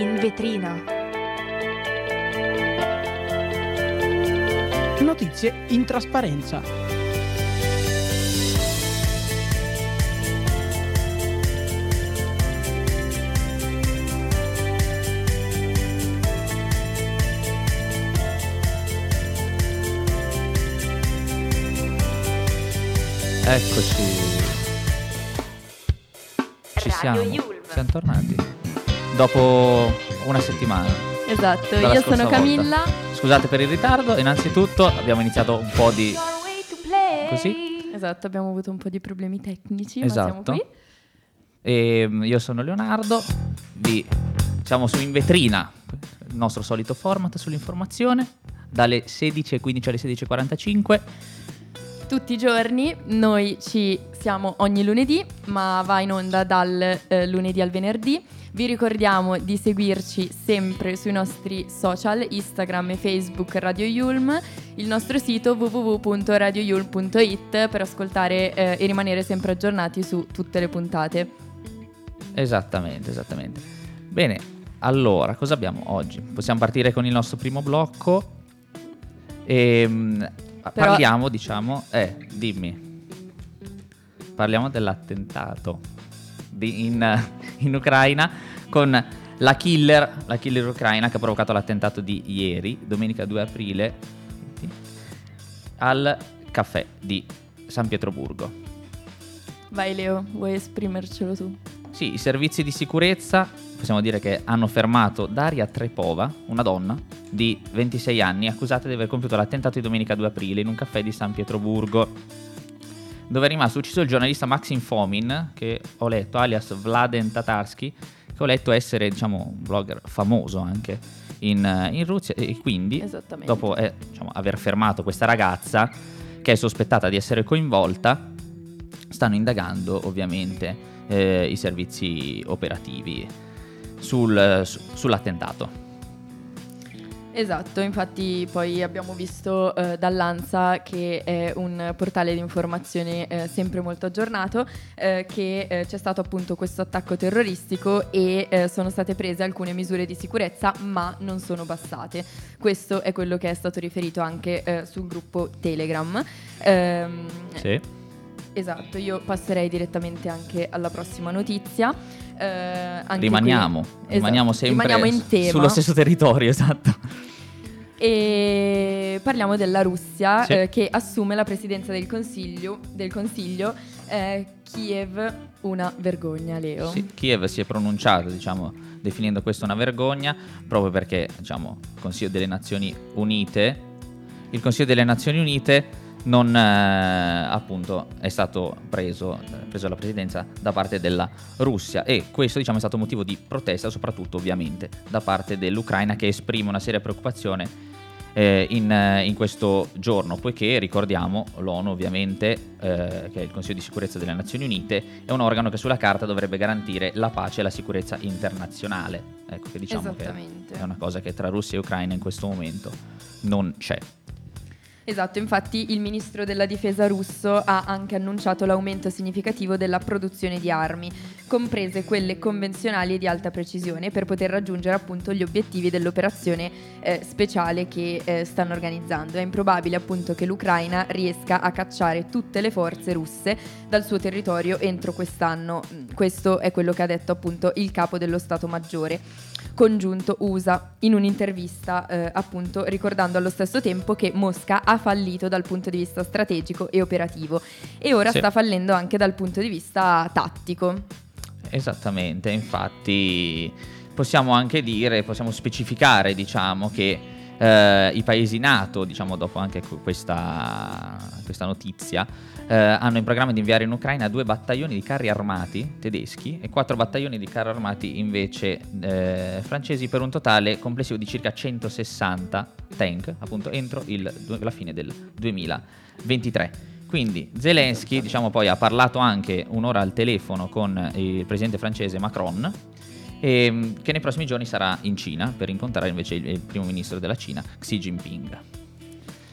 in vetrina. Notizie in trasparenza. Eccoci. Ci siamo. Siamo tornati. Dopo una settimana. Esatto, io sono volta. Camilla. Scusate per il ritardo. Innanzitutto abbiamo iniziato un po' di... Così? Esatto, abbiamo avuto un po' di problemi tecnici, ma Esatto. siamo qui. E mm, io sono Leonardo. Vi siamo su in vetrina, il nostro solito format sull'informazione. Dalle 16.15 alle 16.45. Tutti i giorni noi ci siamo ogni lunedì, ma va in onda dal eh, lunedì al venerdì. Vi ricordiamo di seguirci sempre sui nostri social, Instagram e Facebook Radio Yulm, il nostro sito www.radioyulm.it per ascoltare eh, e rimanere sempre aggiornati su tutte le puntate. Esattamente, esattamente. Bene, allora, cosa abbiamo oggi? Possiamo partire con il nostro primo blocco. Ehm, Parliamo, diciamo, eh, dimmi. Parliamo dell'attentato di- in, in Ucraina con la killer, la killer ucraina che ha provocato l'attentato di ieri, domenica 2 aprile, al caffè di San Pietroburgo. Vai Leo, vuoi esprimercelo tu? Sì, i servizi di sicurezza possiamo dire che hanno fermato Daria Trepova, una donna di 26 anni, accusata di aver compiuto l'attentato di domenica 2 aprile in un caffè di San Pietroburgo, dove è rimasto ucciso il giornalista Maxim Fomin, che ho letto, alias Vladen Tatarsky, che ho letto essere, diciamo, un blogger famoso anche in, in Russia, e quindi dopo eh, diciamo, aver fermato questa ragazza che è sospettata di essere coinvolta, stanno indagando ovviamente eh, i servizi operativi sul- su- sull'attentato. Esatto, infatti poi abbiamo visto eh, dall'ANSA che è un portale di informazione eh, sempre molto aggiornato eh, che eh, c'è stato appunto questo attacco terroristico e eh, sono state prese alcune misure di sicurezza ma non sono bastate. Questo è quello che è stato riferito anche eh, sul gruppo Telegram. Ehm, Sì. Esatto, io passerei direttamente anche alla prossima notizia. Eh, Rimaniamo, qui- rimaniamo esatto, sempre rimaniamo tema. sullo stesso territorio, esatto. E parliamo della Russia Sì. eh, che assume la presidenza del Consiglio, del consiglio eh, Kiev una vergogna, Leo. Sì, Kiev si è pronunciato, diciamo, definendo questa una vergogna, proprio perché, diciamo, il Consiglio delle Nazioni Unite, il Consiglio delle Nazioni Unite non eh, appunto è stato preso, preso la presidenza da parte della Russia e questo diciamo è stato motivo di protesta soprattutto ovviamente da parte dell'Ucraina che esprime una seria preoccupazione eh, in, in questo giorno, poiché ricordiamo l'ONU ovviamente, eh, che è il Consiglio di sicurezza delle Nazioni Unite, è un organo che sulla carta dovrebbe garantire la pace e la sicurezza internazionale. Ecco che diciamo che è una cosa che tra Russia e Ucraina in questo momento non c'è. Esatto, infatti il ministro della difesa russo ha anche annunciato l'aumento significativo della produzione di armi, comprese quelle convenzionali e di alta precisione, per poter raggiungere appunto gli obiettivi dell'operazione eh, speciale che eh, stanno organizzando. È improbabile appunto che l'Ucraina riesca a cacciare tutte le forze russe dal suo territorio entro quest'anno. Mm, Questo è quello che ha detto appunto il capo dello Stato Maggiore congiunto USA in un'intervista eh, appunto ricordando allo stesso tempo che Mosca ha fallito dal punto di vista strategico e operativo e ora Sì. sta fallendo anche dal punto di vista tattico. Esattamente, infatti possiamo anche dire, possiamo specificare diciamo che eh, i paesi NATO, diciamo dopo anche que- questa, questa notizia, eh, hanno in programma di inviare in Ucraina due battaglioni di carri armati tedeschi e quattro battaglioni di carri armati invece eh, francesi per un totale complessivo di circa 160 tank, appunto entro il la fine del 2023. Quindi Zelensky, diciamo poi, ha parlato anche un'ora al telefono con il presidente francese Macron, ehm, che nei prossimi giorni sarà in Cina per incontrare invece il primo ministro della Cina, Xi Jinping.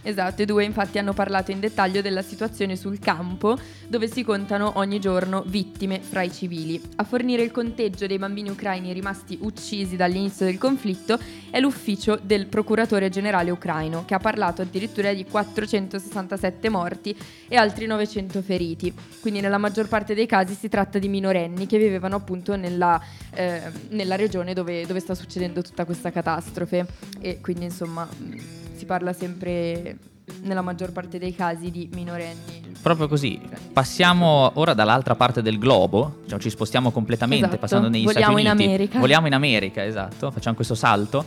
Esatto, i due infatti hanno parlato in dettaglio della situazione sul campo, dove si contano ogni giorno vittime fra i civili. A fornire il conteggio dei bambini ucraini rimasti uccisi dall'inizio del conflitto è l'ufficio del procuratore generale ucraino, che ha parlato addirittura di 467 morti e altri 900 feriti. Quindi nella maggior parte dei casi si tratta di minorenni che vivevano appunto nella, eh, nella regione dove, dove sta succedendo tutta questa catastrofe. E quindi insomma si parla sempre nella maggior parte dei casi di minorenni. Proprio così. Passiamo ora dall'altra parte del globo, cioè ci spostiamo completamente Esatto. passando negli Voliamo Stati in Uniti. America. Voliamo in America, esatto, facciamo questo salto.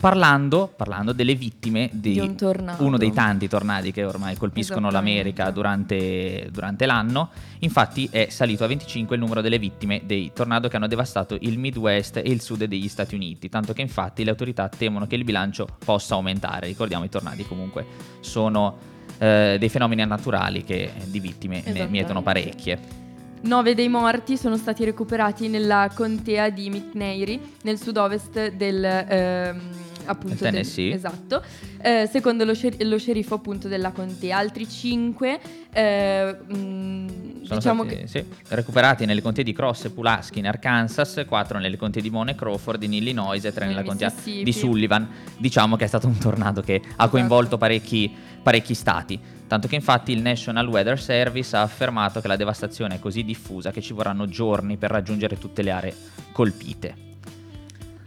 Parlando, parlando delle vittime di, Di un uno dei tanti tornadi che ormai colpiscono l'America durante, durante l'anno. Infatti è salito a 25 il numero delle vittime dei tornado che hanno devastato il Midwest e il sud degli Stati Uniti, tanto che infatti le autorità temono che il bilancio possa aumentare. Ricordiamo i tornadi comunque sono eh, dei fenomeni naturali che di vittime ne mietono parecchie. Nove dei morti sono stati recuperati nella contea di McNairy, nel sud-ovest del... ehm, appunto Del del- Tennessee. esatto, Eh, secondo lo, scer- lo sceriffo appunto della contea. Altri cinque, eh, mm, Sono diciamo stati che... sì, recuperati nelle contea di Cross e Pulaski in Arkansas, 4 nelle contea di Mono e Crawford in Illinois e 3 Nel nella contea di Sullivan. Diciamo che è stato un tornado che ha coinvolto parecchi, parecchi stati. Tanto che infatti il National Weather Service ha affermato che la devastazione è così diffusa che ci vorranno giorni per raggiungere tutte le aree colpite.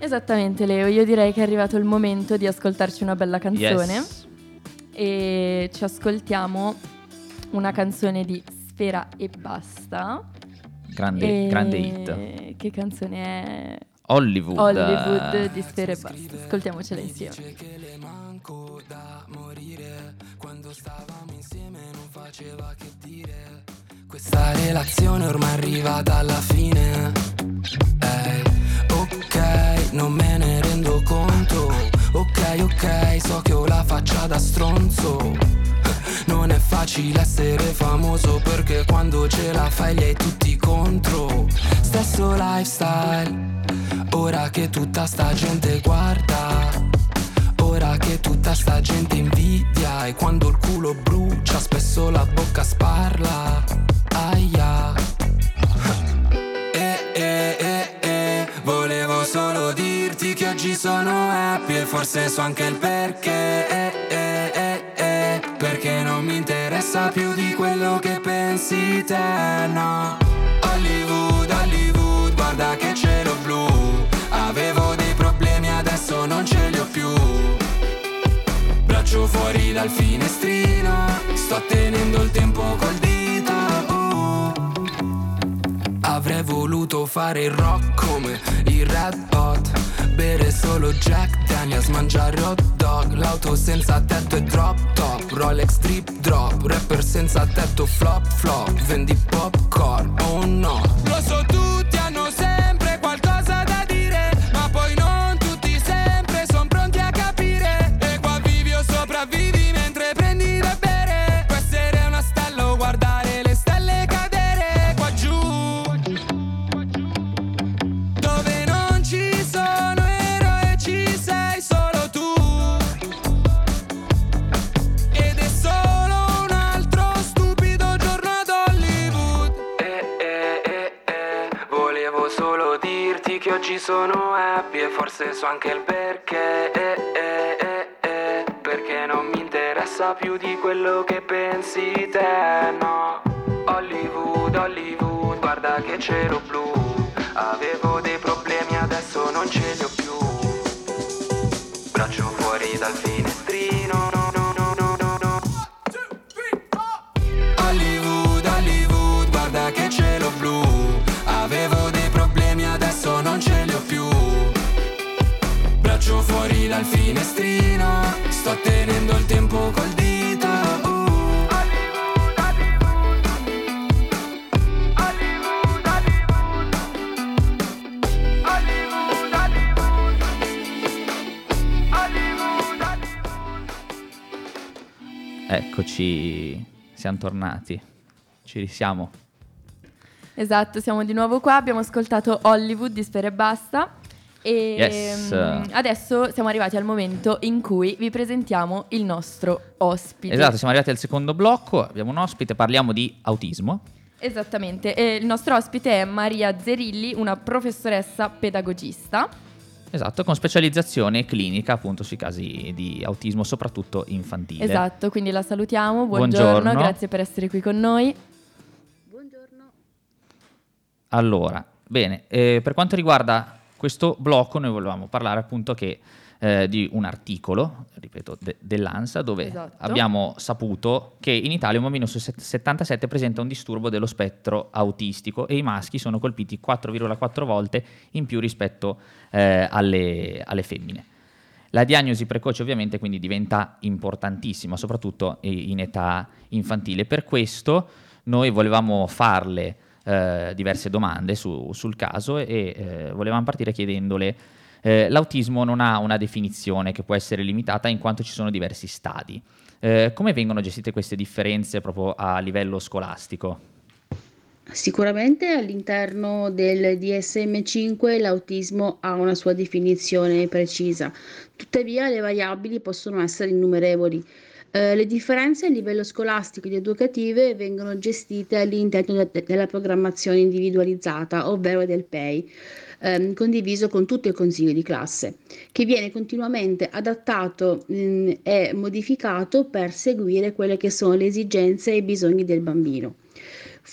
Esattamente Leo, io direi che è arrivato il momento di ascoltarci una bella canzone Yes. e ci ascoltiamo una canzone di Sfera e Basta. Grande, E grande hit. Che canzone è? Hollywood. Hollywood di Sfera e Basta. Ascoltiamola insieme. che le manco da morire Quando stavamo insieme non faceva che dire Questa relazione ormai è arrivata alla fine non me ne rendo conto. Ok, ok, so che ho la faccia da stronzo. Non è facile essere famoso perché quando ce la fai li hai tutti contro. Stesso lifestyle, ora che tutta sta gente guarda. Ora che tutta sta gente invidia E quando il culo brucia spesso la bocca sparla. Aia sono happy E forse so anche il perché eh, eh, eh, eh, Perché non mi interessa più di quello che pensi te, no. Hollywood, Hollywood, guarda che cielo blu. Avevo dei problemi, adesso non ce li ho più. Braccio fuori dal finestrino Sto tenendo il tempo col dito. Uh. Avrei voluto fare il rock come i Red Hot Bere solo Jack Daniels, mangiare hot dog L'auto senza tetto e drop top Rolex drip drop Rapper senza tetto flop flop Vendi popcorn, oh no. Lo so tutti E forse so anche il perché eh eh eh eh Perché non mi interessa più di quello che pensi te no. Hollywood, Hollywood, guarda che cielo blu. Avevo dei problemi, adesso non ce li ho più. Braccio dal finestrino Sto tenendo il tempo col dito uh. Hollywood, Hollywood Hollywood, Hollywood Hollywood, Hollywood Hollywood, Eccoci, siamo tornati. Ci risiamo. Esatto, siamo di nuovo qua, abbiamo ascoltato Hollywood di Sfera e Basta E Yes. mm, adesso siamo arrivati al momento in cui vi presentiamo il nostro ospite. Esatto, siamo arrivati al secondo blocco, abbiamo un ospite, parliamo di autismo. Esattamente, e il nostro ospite è Maria Zerilli, una professoressa pedagogista. Esatto, con specializzazione clinica appunto sui casi di autismo, soprattutto infantile. Esatto, quindi la salutiamo. Buongiorno, Buongiorno. grazie per essere qui con noi. Buongiorno. Allora, bene, eh, per quanto riguarda questo blocco noi volevamo parlare appunto che, eh, di un articolo, ripeto, de- dell'ANSA dove Esatto. abbiamo saputo che in Italia un bambino su set- 77 presenta un disturbo dello spettro autistico e i maschi sono colpiti 4,4 volte in più rispetto eh, alle, alle femmine. La diagnosi precoce ovviamente quindi diventa importantissima, soprattutto in età infantile. Per questo noi volevamo farle eh, diverse domande su- sul caso e eh, volevamo partire chiedendole eh, l'autismo non ha una definizione che può essere limitata in quanto ci sono diversi stadi. Eh, come vengono gestite queste differenze proprio a livello scolastico? Sicuramente all'interno del DSM5 l'autismo ha una sua definizione precisa, tuttavia le variabili possono essere innumerevoli. Eh, le differenze a livello scolastico ed educative vengono gestite all'interno de- della programmazione individualizzata, ovvero del PEI, ehm, condiviso con tutto il consiglio di classe, che viene continuamente adattato mm, e modificato per seguire quelle che sono le esigenze e i bisogni del bambino.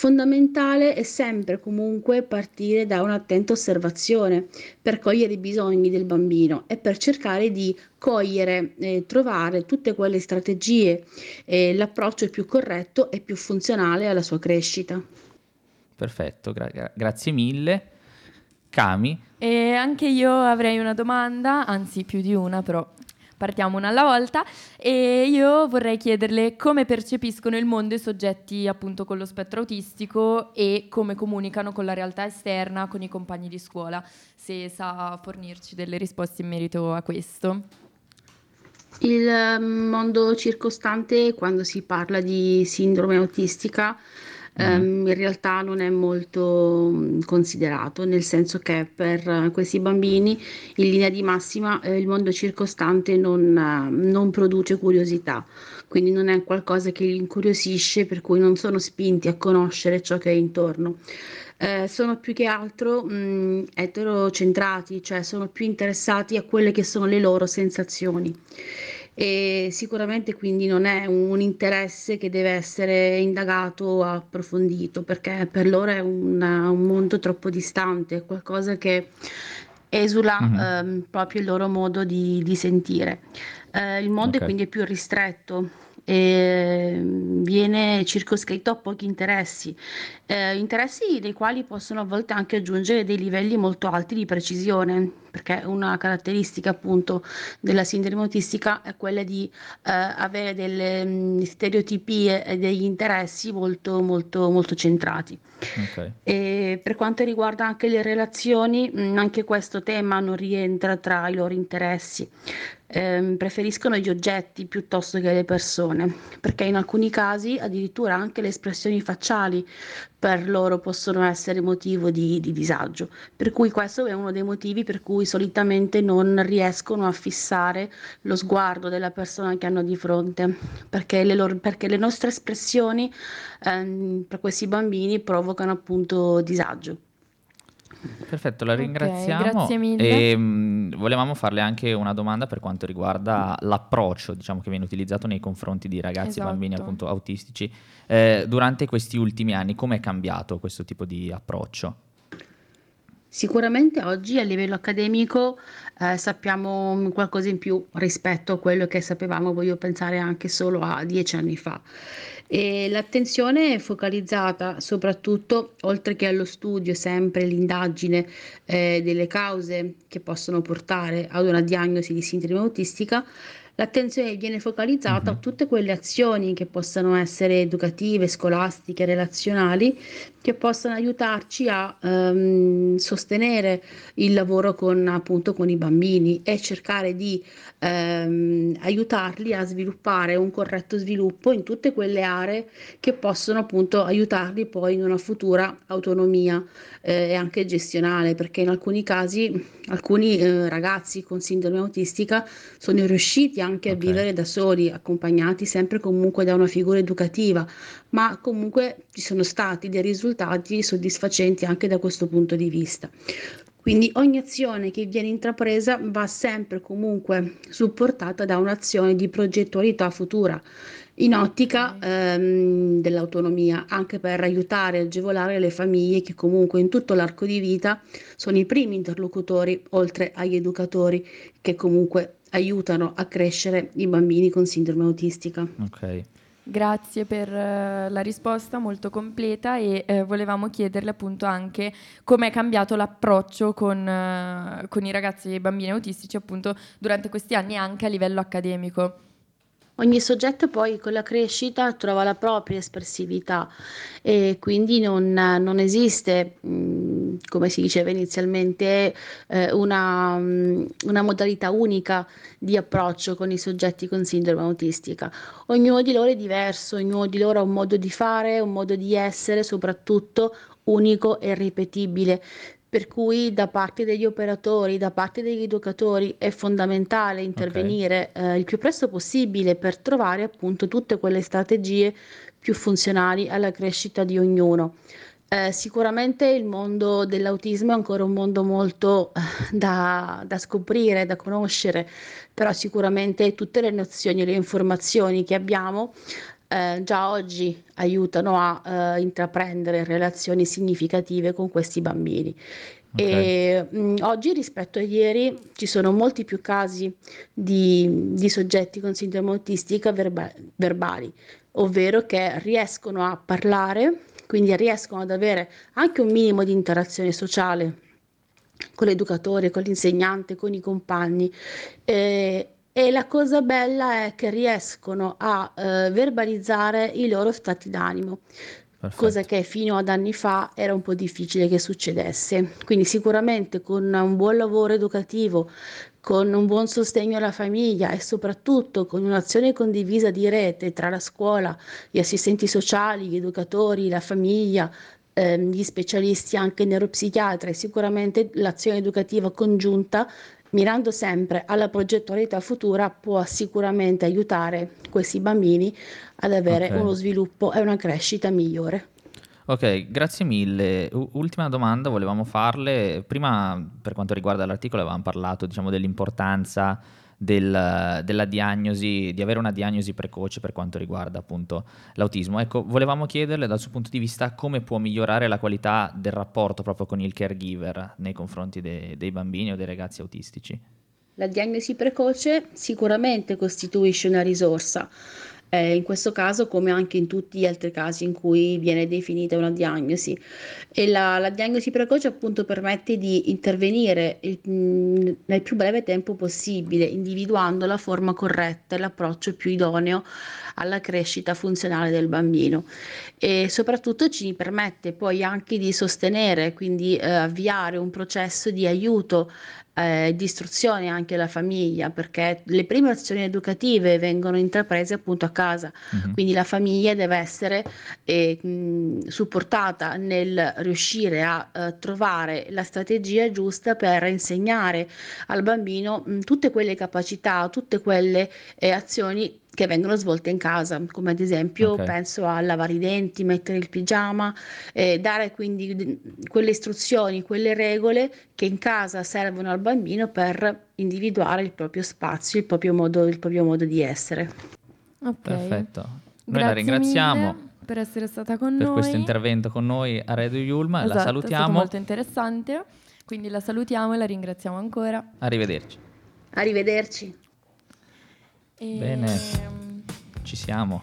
Fondamentale è sempre comunque partire da un'attenta osservazione per cogliere i bisogni del bambino e per cercare di cogliere e trovare tutte quelle strategie e l'approccio più corretto e più funzionale alla sua crescita. Perfetto, gra- gra- grazie mille. Cami, E anche io avrei una domanda, anzi più di una, però partiamo una alla volta. E io vorrei chiederle come percepiscono il mondo i soggetti appunto con lo spettro autistico e come comunicano con la realtà esterna, con i compagni di scuola, se sa fornirci delle risposte in merito a questo. Il eh, mondo circostante, quando si parla di sindrome autistica, ehm, in realtà non è molto mm, considerato, nel senso che per eh, questi bambini, in linea di massima, eh, il mondo circostante non, eh, non produce curiosità, quindi non è qualcosa che li incuriosisce, per cui non sono spinti a conoscere ciò che è intorno. Eh, sono più che altro mh, eterocentrati, cioè sono più interessati a quelle che sono le loro sensazioni e sicuramente quindi non è un interesse che deve essere indagato o approfondito perché per loro è un, un mondo troppo distante, è qualcosa che esula Mhm. ehm, proprio il loro modo di, di sentire. Eh, il mondo Ok. è quindi più ristretto e mm, viene circoscritto a pochi interessi, eh, interessi dei quali possono a volte anche aggiungere dei livelli molto alti di precisione, perché una caratteristica appunto della sindrome autistica è quella di eh, avere delle mm, stereotipie e degli interessi molto molto molto centrati. ok. E per quanto riguarda anche le relazioni, mh, anche questo tema non rientra tra i loro interessi. Ehm, preferiscono gli oggetti piuttosto che le persone, perché in alcuni casi addirittura anche le espressioni facciali per loro possono essere motivo di, di disagio. Per cui questo è uno dei motivi per cui solitamente non riescono a fissare lo sguardo della persona che hanno di fronte, perché le, loro- perché le nostre espressioni ehm, per questi bambini provocano appunto disagio. Perfetto, la ringraziamo. grazie mille. E, mh, volevamo farle anche una domanda per quanto riguarda l'approccio diciamo, che viene utilizzato nei confronti di ragazzi e bambini Esatto. appunto autistici. Eh, durante questi ultimi anni, come è cambiato questo tipo di approccio? Sicuramente oggi a livello accademico eh, sappiamo qualcosa in più rispetto a quello che sapevamo, voglio pensare anche solo a dieci anni fa. E l'attenzione è focalizzata soprattutto, oltre che allo studio, sempre l'indagine eh, delle cause che possono portare ad una diagnosi di sindrome autistica, L'attenzione viene focalizzata a Mhm. tutte quelle azioni che possano essere educative, scolastiche, relazionali, che possano aiutarci a ehm, sostenere il lavoro con, appunto, con i bambini e cercare di ehm, aiutarli a sviluppare un corretto sviluppo in tutte quelle aree che possono appunto aiutarli poi in una futura autonomia eh, e anche gestionale, perché in alcuni casi alcuni eh, ragazzi con sindrome autistica sono riusciti anche a Ok. vivere da soli, accompagnati sempre comunque da una figura educativa, ma comunque ci sono stati dei risultati soddisfacenti anche da questo punto di vista. Quindi ogni azione che viene intrapresa va sempre comunque supportata da un'azione di progettualità futura in ottica ehm, dell'autonomia, anche per aiutare e agevolare le famiglie che comunque in tutto l'arco di vita sono i primi interlocutori, oltre agli educatori che comunque aiutano a crescere i bambini con sindrome autistica. Ok. Grazie per eh, la risposta molto completa e eh, volevamo chiederle appunto anche com'è cambiato l'approccio con, eh, con i ragazzi e i bambini autistici appunto durante questi anni anche a livello accademico. Ogni soggetto poi con la crescita trova la propria espressività e quindi non, non esiste, mh, come si diceva inizialmente, eh, una, mh, una modalità unica di approccio con i soggetti con sindrome autistica. Ognuno di loro è diverso, ognuno di loro ha un modo di fare, un modo di essere, soprattutto unico e ripetibile. Per cui da parte degli operatori, da parte degli educatori è fondamentale intervenire eh, il più presto possibile per trovare appunto tutte quelle strategie più funzionali alla crescita di ognuno. Eh, sicuramente il mondo dell'autismo è ancora un mondo molto eh, da, da scoprire, da conoscere, però sicuramente tutte le nozioni e le informazioni che abbiamo eh, già oggi aiutano a eh, intraprendere relazioni significative con questi bambini. Ok. E mh, oggi rispetto a ieri ci sono molti più casi di, di soggetti con sindrome autistica verba- verbali, ovvero che riescono a parlare, quindi riescono ad avere anche un minimo di interazione sociale con l'educatore, con l'insegnante, con i compagni. Eh, e la cosa bella è che riescono a eh, verbalizzare i loro stati d'animo, Perfetto. cosa che fino ad anni fa era un po' difficile che succedesse. Quindi sicuramente con un buon lavoro educativo, con un buon sostegno alla famiglia e soprattutto con un'azione condivisa di rete tra la scuola, gli assistenti sociali, gli educatori, la famiglia, ehm, gli specialisti anche neuropsichiatri, sicuramente l'azione educativa congiunta mirando sempre alla progettualità futura, può sicuramente aiutare questi bambini ad avere Ok. uno sviluppo e una crescita migliore. Ok, grazie mille. U- ultima domanda volevamo farle. Prima, per quanto riguarda l'articolo, avevamo parlato, diciamo, dell'importanza del- della diagnosi, di avere una diagnosi precoce per quanto riguarda appunto l'autismo. Ecco, volevamo chiederle dal suo punto di vista come può migliorare la qualità del rapporto proprio con il caregiver nei confronti de- dei bambini o dei ragazzi autistici. La diagnosi precoce sicuramente costituisce una risorsa, eh, in questo caso come anche in tutti gli altri casi in cui viene definita una diagnosi. E la, la diagnosi precoce appunto permette di intervenire il- mh, nel più breve tempo possibile, individuando la forma corretta e l'approccio più idoneo alla crescita funzionale del bambino e soprattutto ci permette poi anche di sostenere, quindi eh, avviare un processo di aiuto eh, di istruzione anche alla famiglia, perché le prime azioni educative vengono intraprese appunto a casa, Mhm. quindi la famiglia deve essere eh, mh, supportata nel riuscire a eh, trovare la strategia giusta per insegnare al bambino mh, tutte quelle capacità, tutte quelle eh, azioni che vengono svolte in casa, come ad esempio Ok. penso a lavare i denti, mettere il pigiama, eh, dare quindi quelle istruzioni, quelle regole che in casa servono al bambino per individuare il proprio spazio, il proprio modo, il proprio modo di essere. Ok. Perfetto. Noi Grazie la ringraziamo mille per essere stata con per noi. questo intervento con noi a Radio Yulma, Esatto, la È stato salutiamo. molto interessante, quindi la salutiamo e la ringraziamo ancora. Arrivederci. Arrivederci. E, Bene. ehm, Ci siamo.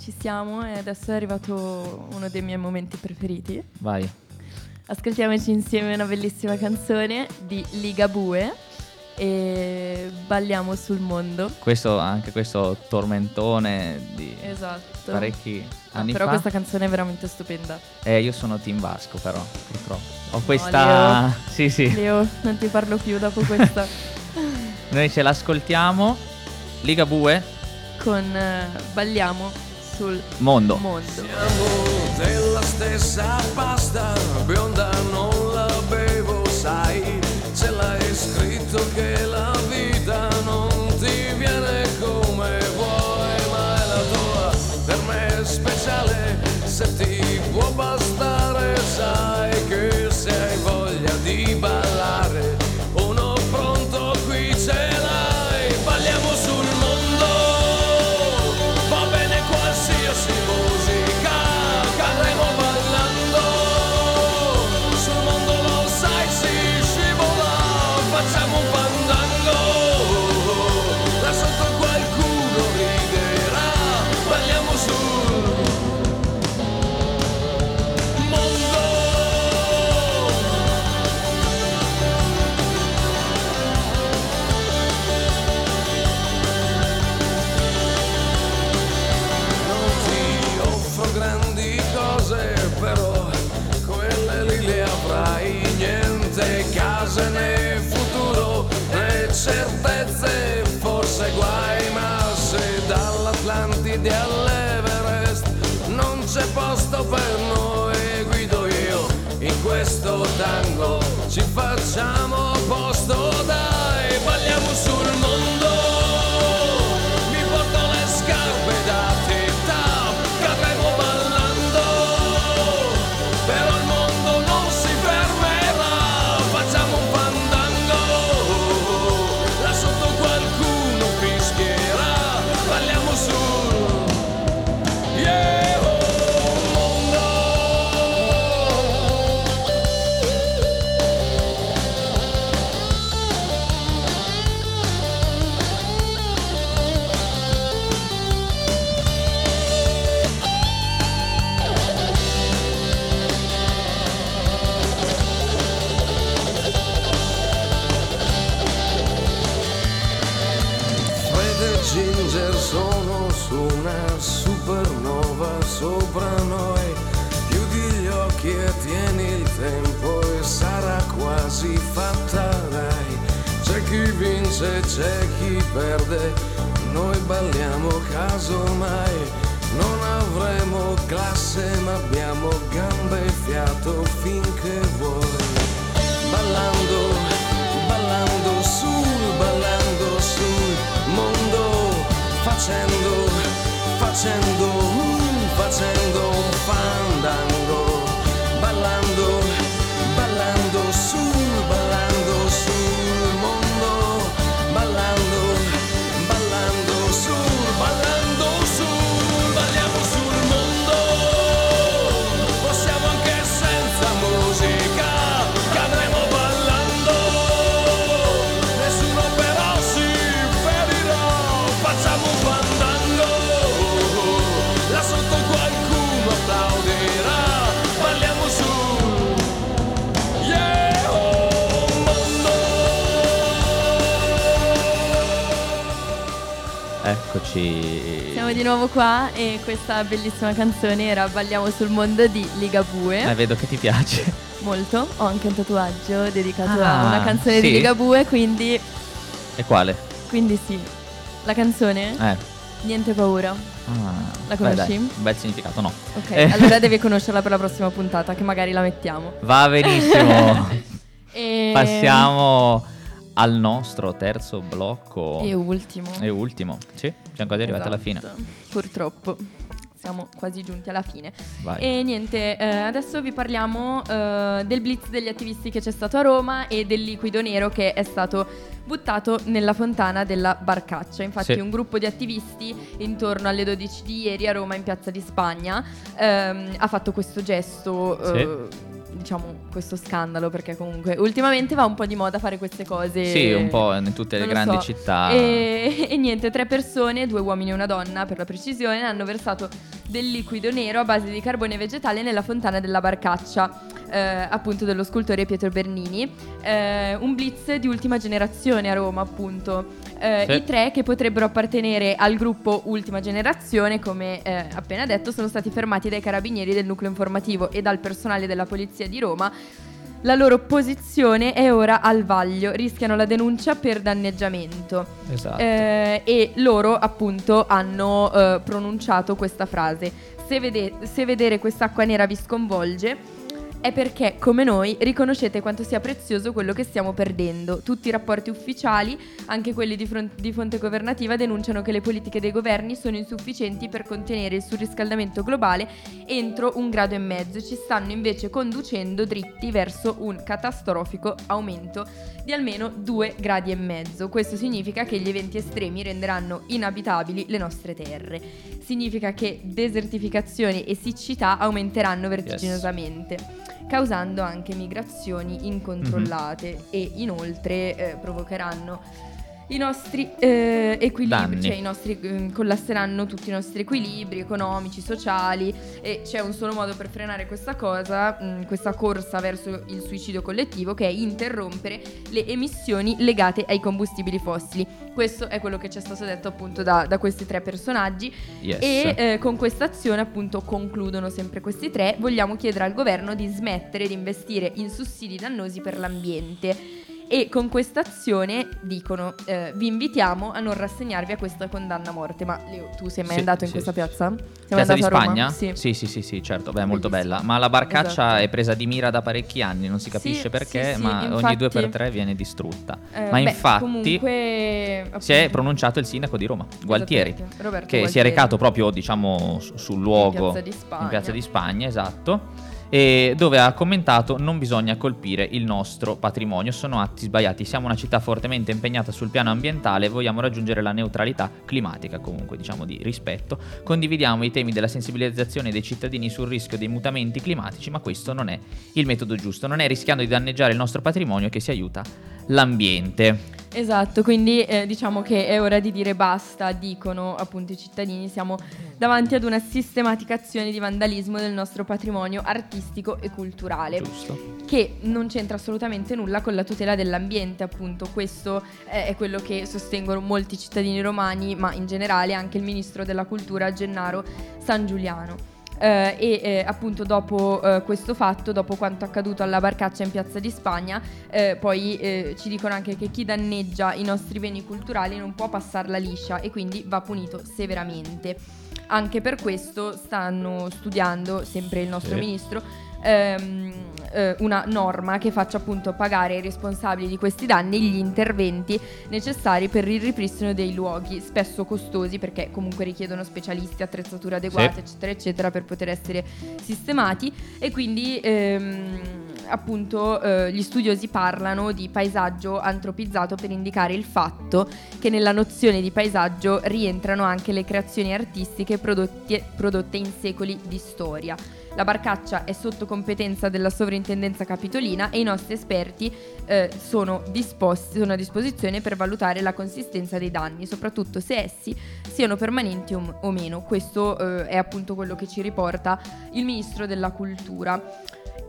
Ci siamo e adesso è arrivato uno dei miei momenti preferiti. Vai. Ascoltiamoci insieme una bellissima canzone di Ligabue e balliamo sul mondo. Questo, anche questo tormentone di Esatto. parecchi Ah, anni però fa. questa canzone è veramente stupenda. Eh, io sono Team Vasco però, purtroppo. Ho No, questa... Sì, sì. Leo, non ti parlo più dopo questa. Noi ce l'ascoltiamo. Liga Bue, con eh, balliamo sul mondo. mondo. Siamo della stessa pasta, bionda non la bevo, sai, ce l'hai scritto che la in questo tango, ci facciamo vince, c'è chi perde, noi balliamo casomai. Non avremo classe ma abbiamo gambe e fiato finché vuoi ballando, ballando sul, ballando sul mondo, facendo, facendo, facendo un ballando Eccoci. Siamo di nuovo qua e questa bellissima canzone era Balliamo sul mondo di Liga Bue. Eh, vedo che ti piace. Molto. Ho anche un tatuaggio dedicato Ah, a una canzone di sì? Liga Bue, quindi, E quale? quindi sì. La canzone? Eh. Niente paura. Ah, La beh, conosci? un bel significato, no. Ok, Eh. allora devi conoscerla per la prossima puntata, che magari la mettiamo. Va benissimo. E... Passiamo al nostro terzo blocco. E ultimo. E ultimo. Sì, siamo quasi arrivati alla fine. Esatto. Purtroppo. Siamo quasi giunti alla fine. Vai. E niente, eh, adesso vi parliamo eh, del blitz degli attivisti che c'è stato a Roma e del liquido nero che è stato buttato nella fontana della Barcaccia. Infatti Sì. un gruppo di attivisti intorno alle 12 di ieri a Roma in Piazza di Spagna ehm, ha fatto questo gesto, eh, diciamo questo scandalo perché comunque ultimamente va un po' di moda fare queste cose. Sì, un po' in tutte le grandi so. città. E, e niente, tre persone, due uomini e una donna per la precisione, hanno versato del liquido nero a base di carbone vegetale nella fontana della Barcaccia. Eh, appunto dello scultore Pietro Bernini. Eh, un blitz di ultima generazione a Roma, appunto. Eh, Sì. I tre che potrebbero appartenere al gruppo ultima generazione, come eh, appena detto, sono stati fermati dai carabinieri del nucleo informativo e dal personale della polizia di Roma. La loro posizione è ora al vaglio, rischiano la denuncia per danneggiamento. Esatto. Eh, e loro appunto hanno eh, pronunciato questa frase. Se, vede- se vedere quest'acqua nera vi sconvolge è perché, come noi, riconoscete quanto sia prezioso quello che stiamo perdendo. Tutti i rapporti ufficiali, anche quelli di, fron- di fonte governativa, denunciano che le politiche dei governi sono insufficienti per contenere il surriscaldamento globale entro un grado e mezzo e ci stanno invece conducendo dritti verso un catastrofico aumento di almeno 2 gradi e mezzo. Questo significa che gli eventi estremi renderanno inabitabili le nostre terre. Significa che desertificazione e siccità aumenteranno vertiginosamente, causando anche migrazioni incontrollate e inoltre eh, provocheranno i nostri eh, equilibri, Danni. cioè i nostri, eh, collasseranno tutti i nostri equilibri economici, sociali e c'è un solo modo per frenare questa cosa, mh, questa corsa verso il suicidio collettivo che è interrompere le emissioni legate ai combustibili fossili. Questo è quello che ci è stato detto appunto da, da questi tre personaggi Yes. e eh, con questa azione appunto concludono sempre questi tre, vogliamo chiedere al governo di smettere di investire in sussidi dannosi per l'ambiente. E con questa azione dicono: eh, Vi invitiamo a non rassegnarvi a questa condanna a morte. Ma Leo, tu sei mai Sì, andato in sì, questa sì. piazza? Sei Piazza di? Spagna? Sì. sì, sì, sì, sì, certo, beh, è molto bella. Ma la barcaccia Esatto. è presa di mira da parecchi anni, non si capisce perché, ma ogni infatti- due per tre viene distrutta. Eh, ma beh, infatti comunque, si è pronunciato il sindaco di Roma, Gualtieri, che si è Gualtieri. recato proprio, diciamo, su- sul luogo Piazza di Spagna. in Piazza di Spagna, esatto. E dove ha commentato non bisogna colpire il nostro patrimonio, sono atti sbagliati, siamo una città fortemente impegnata sul piano ambientale vogliamo raggiungere la neutralità climatica, comunque diciamo di rispetto, condividiamo i temi della sensibilizzazione dei cittadini sul rischio dei mutamenti climatici, ma questo non è il metodo giusto, non è rischiando di danneggiare il nostro patrimonio che si aiuta l'ambiente. Esatto, quindi eh, diciamo che è ora di dire basta, dicono appunto i cittadini, siamo davanti ad una sistematica azione di vandalismo del nostro patrimonio artistico e culturale. Giusto. che non c'entra assolutamente nulla con la tutela dell'ambiente, appunto. Questo eh, è quello che sostengono molti cittadini romani, ma in generale anche il ministro della cultura Gennaro San Giuliano. Eh, e eh, appunto dopo eh, questo fatto, dopo quanto accaduto alla barcaccia in Piazza di Spagna, eh, poi eh, ci dicono anche che chi danneggia i nostri beni culturali non può passarla liscia e quindi va punito severamente. Anche per questo stanno studiando, sempre il nostro ministro, ehm, eh, una norma che faccia appunto pagare ai responsabili di questi danni gli interventi necessari per il ripristino dei luoghi, spesso costosi perché comunque richiedono specialisti, attrezzature adeguate, eccetera, eccetera, per poter essere sistemati e quindi ehm, appunto eh, gli studiosi parlano di paesaggio antropizzato per indicare il fatto che nella nozione di paesaggio rientrano anche le creazioni artistiche prodotti- prodotte in secoli di storia. La barcaccia è sotto competenza della sovrintendenza capitolina e i nostri esperti eh, sono, disposti, sono a disposizione per valutare la consistenza dei danni, soprattutto se essi siano permanenti o, meno. Questo eh, è appunto quello che ci riporta il ministro della cultura.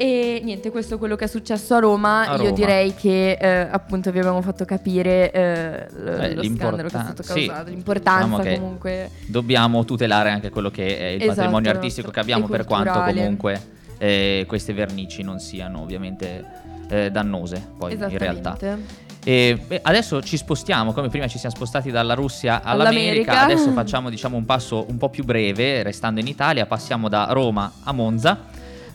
E niente, questo è quello che è successo a Roma. A Io Roma. direi che eh, appunto vi abbiamo fatto capire eh, l- Eh, lo scandalo che è stato l'importan- sì, causato, l'importanza diciamo comunque. Dobbiamo tutelare anche quello che è il Esatto, patrimonio artistico che abbiamo, per quanto comunque eh, queste vernici non siano ovviamente eh, dannose poi in realtà. E beh, adesso ci spostiamo, come prima ci siamo spostati dalla Russia all'America, All'America. adesso facciamo diciamo un passo un po' più breve, restando in Italia, passiamo da Roma a Monza,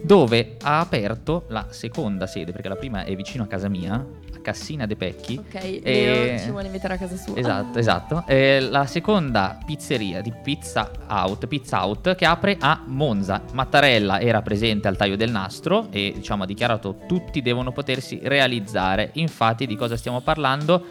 dove ha aperto la seconda sede, perché la prima è vicino a casa mia, a Cassina de Pecchi. Ok, E- Leo ci vuole invitare a casa sua. Esatto, esatto. Eh, la seconda pizzeria di Pizza Out, Pizza Out, che apre a Monza. Mattarella era presente al taglio del nastro e diciamo ha dichiarato tutti devono potersi realizzare. Infatti di cosa stiamo parlando?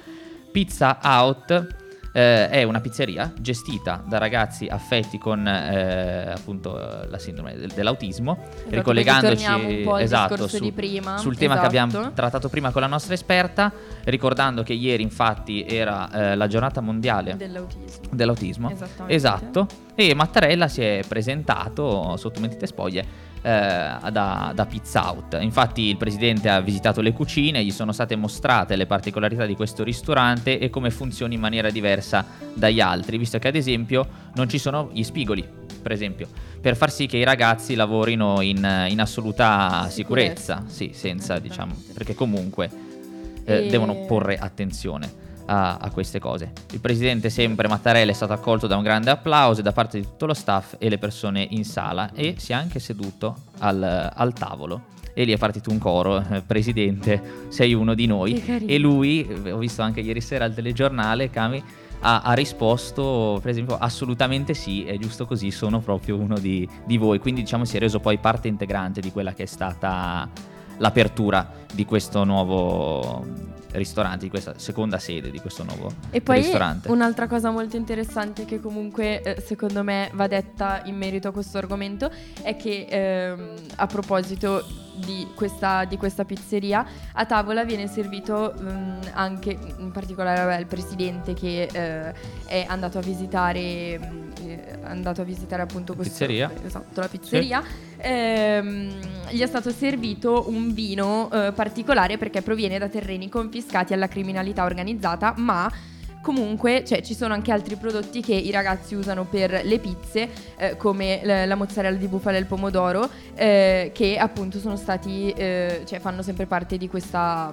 Pizza Out eh, è una pizzeria gestita da ragazzi affetti con eh, appunto la sindrome del- dell'autismo, Esatto, ricollegandoci un po' al esatto, su- prima, sul tema che esatto. abbiamo trattato prima con la nostra esperta, ricordando che ieri infatti era eh, la giornata mondiale Dell'autismo. dell'autismo. Esatto. E Mattarella si è presentato sotto mentite spoglie da, da Pizza Out. Infatti il presidente ha visitato le cucine, gli sono state mostrate le particolarità di questo ristorante e come funziona in maniera diversa dagli altri, visto che ad esempio non ci sono gli spigoli, per esempio, per far sì che i ragazzi lavorino in, in assoluta sicurezza, Sicurezza. sì, senza diciamo, perché comunque eh, E- devono porre attenzione. A, a queste cose. Il presidente sempre Mattarella è stato accolto da un grande applauso da parte di tutto lo staff e le persone in sala e si è anche seduto al, al tavolo. E lì è partito un coro, eh, presidente, sei uno di noi. E lui, ho visto anche ieri sera al telegiornale, Cami, ha, ha risposto, per esempio, assolutamente sì, è giusto così, sono proprio uno di, di voi. Quindi diciamo si è reso poi parte integrante di quella che è stata l'apertura di questo nuovo ristorante, di questa seconda sede di questo nuovo E poi ristorante. un'altra cosa molto interessante che comunque eh, secondo me va detta in merito a questo argomento è che ehm, a proposito di questa, di questa pizzeria a tavola viene servito mm, anche in particolare vabbè, il presidente che eh, è andato a visitare mm, eh, è andato a visitare appunto questo, Pizzeria. esatto la pizzeria ehm, gli è stato servito un vino eh, particolare perché proviene da terreni confiscati alla criminalità organizzata, ma comunque cioè, ci sono anche altri prodotti che i ragazzi usano per le pizze, eh, come l- la mozzarella di bufala e il pomodoro, eh, che appunto sono stati, eh, cioè fanno sempre parte di questa...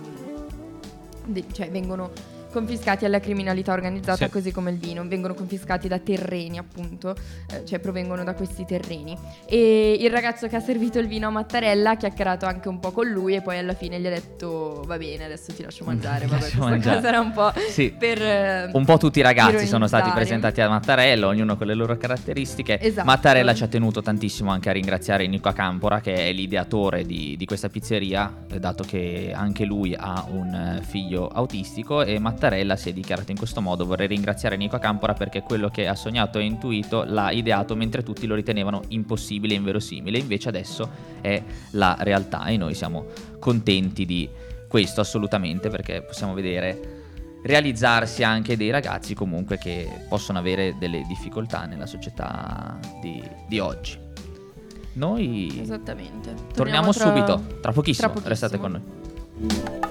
di- cioè vengono confiscati alla criminalità organizzata Sì. così come il vino, vengono confiscati da terreni appunto, eh, cioè provengono da questi terreni. E il ragazzo che ha servito il vino a Mattarella ha chiacchierato anche un po' con lui e poi alla fine gli ha detto va bene adesso ti lascio mangiare, Ti vabbè lascio questa mangiare. cosa era un po' Sì. per... eh, Un po' tutti i ragazzi sono stati presentati a Mattarella, ognuno con le loro caratteristiche. Esatto. Mattarella ci ha tenuto tantissimo anche a ringraziare Nico Acampora, che è l'ideatore di, di questa pizzeria, eh, dato che anche lui ha un eh, figlio autistico. E Mattarella si è dichiarato in questo modo: vorrei ringraziare Nico Acampora perché quello che ha sognato e intuito l'ha ideato mentre tutti lo ritenevano impossibile e inverosimile. Invece adesso è la realtà e noi siamo contenti di questo assolutamente perché possiamo vedere realizzarsi anche dei ragazzi comunque che possono avere delle difficoltà nella società di, di oggi. Noi Esattamente. torniamo tra- subito, tra pochissimo, tra pochissimo. restate con noi.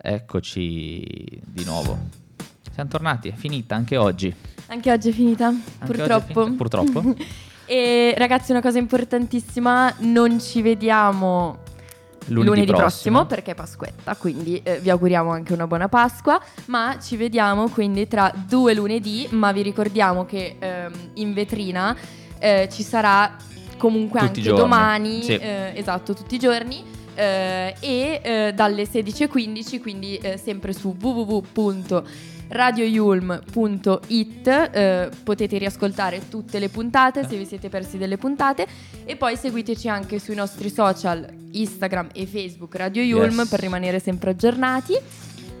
Eccoci di nuovo. Siamo tornati, è finita anche oggi. Anche oggi è finita, Anche oggi è purtroppo. finita, purtroppo. e ragazzi, una cosa importantissima, non ci vediamo lunedì, prossimo. perché è Pasquetta, quindi eh, vi auguriamo anche una buona Pasqua, ma ci vediamo quindi tra due lunedì, ma vi ricordiamo che ehm, in vetrina eh, ci sarà comunque Tutti anche domani, sì. eh, esatto, tutti i giorni. Eh, e eh, dalle 16.15 quindi eh, sempre su www.radioyulm.it eh, potete riascoltare tutte le puntate se vi siete persi delle puntate e poi seguiteci anche sui nostri social Instagram e Facebook Radio Yulm Yes. per rimanere sempre aggiornati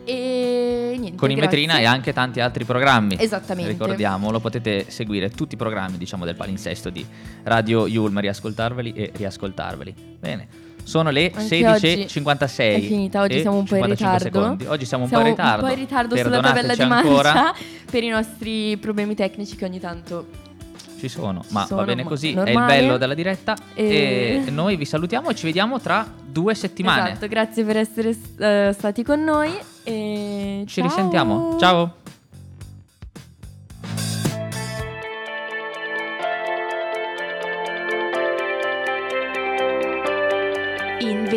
e niente Con in grazie. vetrina e anche tanti altri programmi. Esattamente. Ricordiamolo, potete seguire tutti i programmi, diciamo, del palinsesto di Radio Yulm, riascoltarveli e riascoltarveli. Bene. Sono le Anche oggi 16.56. è finita, oggi siamo un po' in 55 ritardo. secondi. Oggi siamo un Siamo po' in ritardo. un po' in ritardo sulla tabella di marcia per i nostri problemi tecnici che ogni tanto Ci sono, ma sono, va bene così, è il normale. bello della diretta. E- E noi vi salutiamo e ci vediamo tra due settimane. Esatto, grazie per essere eh, stati con noi e Ci ciao. risentiamo. Ciao.